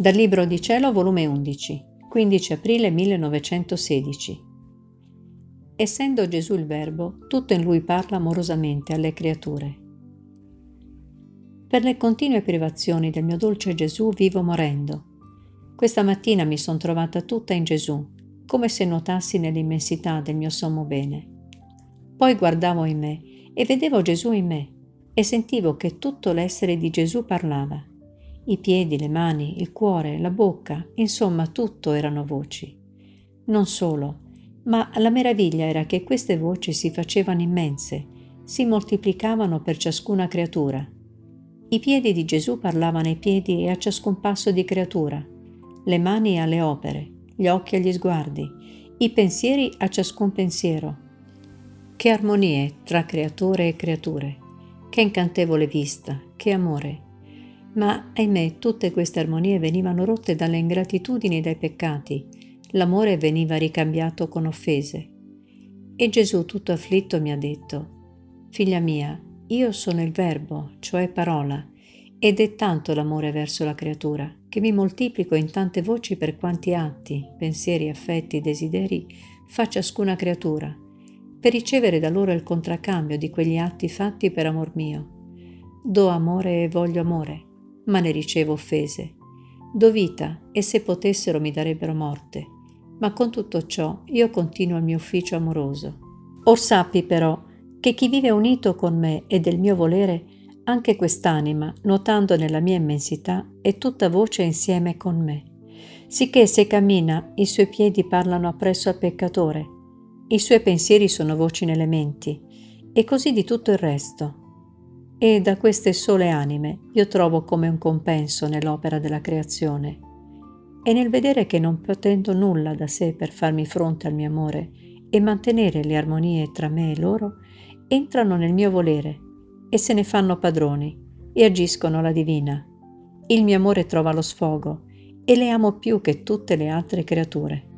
Dal Libro di Cielo, volume 11, 15 aprile 1916. Essendo Gesù il Verbo, tutto in lui parla amorosamente alle creature. Per le continue privazioni del mio dolce Gesù vivo morendo. Questa mattina mi sono trovata tutta in Gesù, come se nuotassi nell'immensità del mio sommo bene. Poi guardavo in me e vedevo Gesù in me e sentivo che tutto l'essere di Gesù parlava. I piedi, le mani, il cuore, la bocca, insomma tutto erano voci. Non solo, ma la meraviglia era che queste voci si facevano immense, si moltiplicavano per ciascuna creatura. I piedi di Gesù parlavano ai piedi e a ciascun passo di creatura, le mani alle opere, gli occhi agli sguardi, i pensieri a ciascun pensiero. Che armonie tra creatore e creature, che incantevole vista, che amore. Ma, ahimè, tutte queste armonie venivano rotte dalle ingratitudini e dai peccati, l'amore veniva ricambiato con offese. E Gesù, tutto afflitto, mi ha detto, Figlia mia, io sono il Verbo, cioè parola, ed è tanto l'amore verso la creatura, che mi moltiplico in tante voci per quanti atti, pensieri, affetti, desideri fa ciascuna creatura, per ricevere da loro il contraccambio di quegli atti fatti per amor mio. Do amore e voglio amore, ma ne ricevo offese. Do vita e se potessero mi darebbero morte, ma con tutto ciò io continuo il mio ufficio amoroso. Or sappi però che chi vive unito con me e del mio volere, anche quest'anima, nuotando nella mia immensità, è tutta voce insieme con me. Sicché se cammina, i suoi piedi parlano appresso al peccatore, i suoi pensieri sono voci nelle menti, e così di tutto il resto e da queste sole anime io trovo come un compenso nell'opera della creazione. E nel vedere che non potendo nulla da sé per farmi fronte al mio amore e mantenere le armonie tra me e loro, entrano nel mio volere e se ne fanno padroni e agiscono la divina. Il mio amore trova lo sfogo e le amo più che tutte le altre creature.